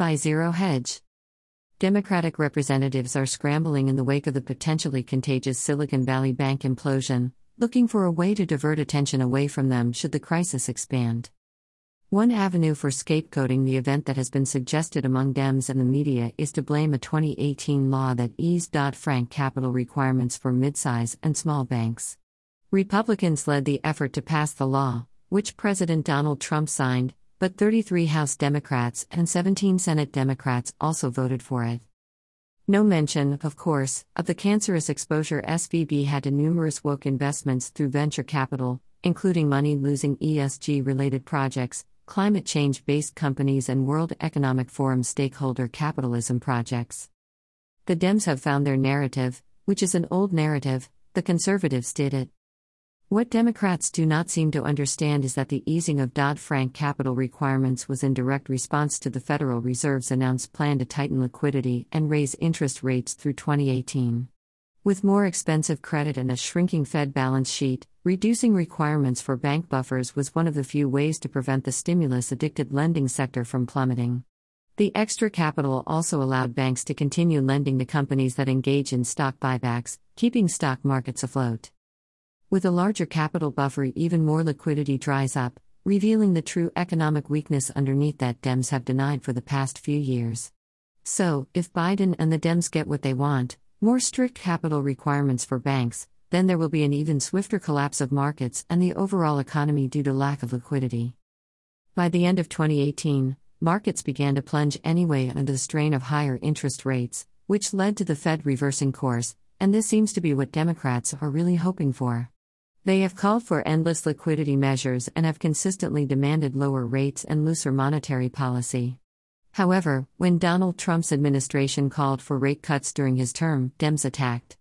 By Zero Hedge. Democratic representatives are scrambling in the wake of the potentially contagious Silicon Valley Bank implosion, looking for a way to divert attention away from them should the crisis expand. One avenue for scapegoating the event that has been suggested among Dems and the media is to blame a 2018 law that eased Dodd Frank capital requirements for midsize and small banks. Republicans led the effort to pass the law, which President Donald Trump signed, but 33 House Democrats and 17 Senate Democrats also voted for it. No mention, of course, of the cancerous exposure SVB had to numerous woke investments through venture capital, including money losing ESG related projects, climate change based companies, and World Economic Forum stakeholder capitalism projects. The Dems have found their narrative, which is an old narrative, the conservatives did it. What Democrats do not seem to understand is that the easing of Dodd Frank capital requirements was in direct response to the Federal Reserve's announced plan to tighten liquidity and raise interest rates through 2018. With more expensive credit and a shrinking Fed balance sheet, reducing requirements for bank buffers was one of the few ways to prevent the stimulus addicted lending sector from plummeting. The extra capital also allowed banks to continue lending to companies that engage in stock buybacks, keeping stock markets afloat. With a larger capital buffer, even more liquidity dries up, revealing the true economic weakness underneath that Dems have denied for the past few years. So, if Biden and the Dems get what they want, more strict capital requirements for banks, then there will be an even swifter collapse of markets and the overall economy due to lack of liquidity. By the end of 2018, markets began to plunge anyway under the strain of higher interest rates, which led to the Fed reversing course, and this seems to be what Democrats are really hoping for. They have called for endless liquidity measures and have consistently demanded lower rates and looser monetary policy. However, when Donald Trump's administration called for rate cuts during his term, Dems attacked.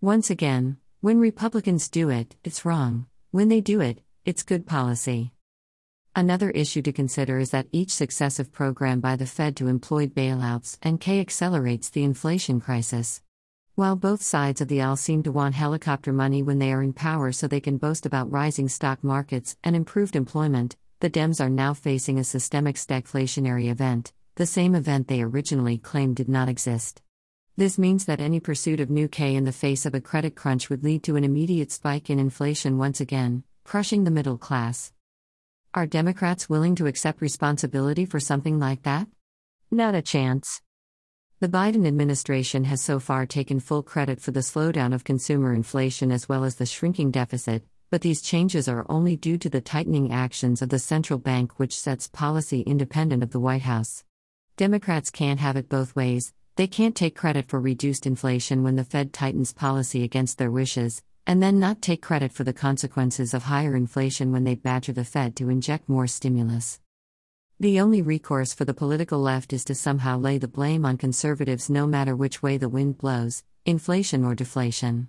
Once again, when Republicans do it, it's wrong. When they do it, it's good policy. Another issue to consider is that each successive program by the Fed to employ bailouts and QE accelerates the inflation crisis. While both sides of the aisle seem to want helicopter money when they are in power so they can boast about rising stock markets and improved employment, the Dems are now facing a systemic stagflationary event, the same event they originally claimed did not exist. This means that any pursuit of new QE in the face of a credit crunch would lead to an immediate spike in inflation once again, crushing the middle class. Are Democrats willing to accept responsibility for something like that? Not a chance. The Biden administration has so far taken full credit for the slowdown of consumer inflation as well as the shrinking deficit, but these changes are only due to the tightening actions of the central bank, which sets policy independent of the White House. Democrats can't have it both ways. They can't take credit for reduced inflation when the Fed tightens policy against their wishes, and then not take credit for the consequences of higher inflation when they badger the Fed to inject more stimulus. The only recourse for the political left is to somehow lay the blame on conservatives no matter which way the wind blows inflation or deflation.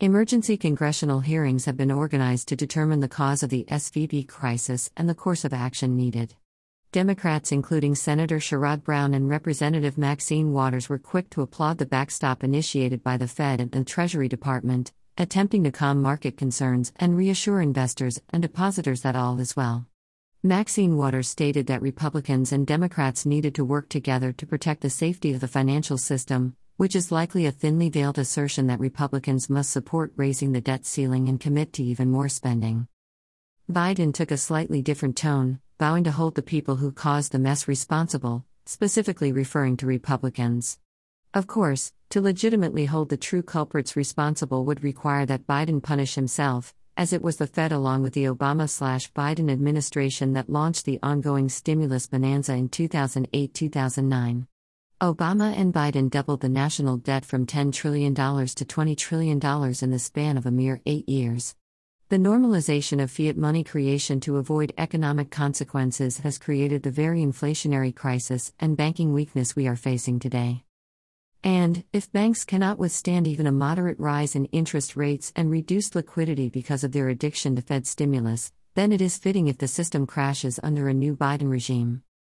Emergency congressional hearings have been organized to determine the cause of the SVB crisis and the course of action needed. Democrats, including Senator Sherrod Brown and Representative Maxine Waters, were quick to applaud the backstop initiated by the Fed and the Treasury Department, attempting to calm market concerns and reassure investors and depositors that all is well. Maxine Waters stated that Republicans and Democrats needed to work together to protect the safety of the financial system, which is likely a thinly veiled assertion that Republicans must support raising the debt ceiling and commit to even more spending. Biden took a slightly different tone, vowing to hold the people who caused the mess responsible, specifically referring to Republicans. Of course, to legitimately hold the true culprits responsible would require that Biden punish himself, as it was the Fed along with the Obama Biden administration that launched the ongoing stimulus bonanza in 2008 2009. Obama and Biden doubled the national debt from $10 trillion to $20 trillion in the span of a mere eight years. The normalization of fiat money creation to avoid economic consequences has created the very inflationary crisis and banking weakness we are facing today. And, if banks cannot withstand even a moderate rise in interest rates and reduced liquidity because of their addiction to Fed stimulus, then it is fitting if the system crashes under a new Biden regime.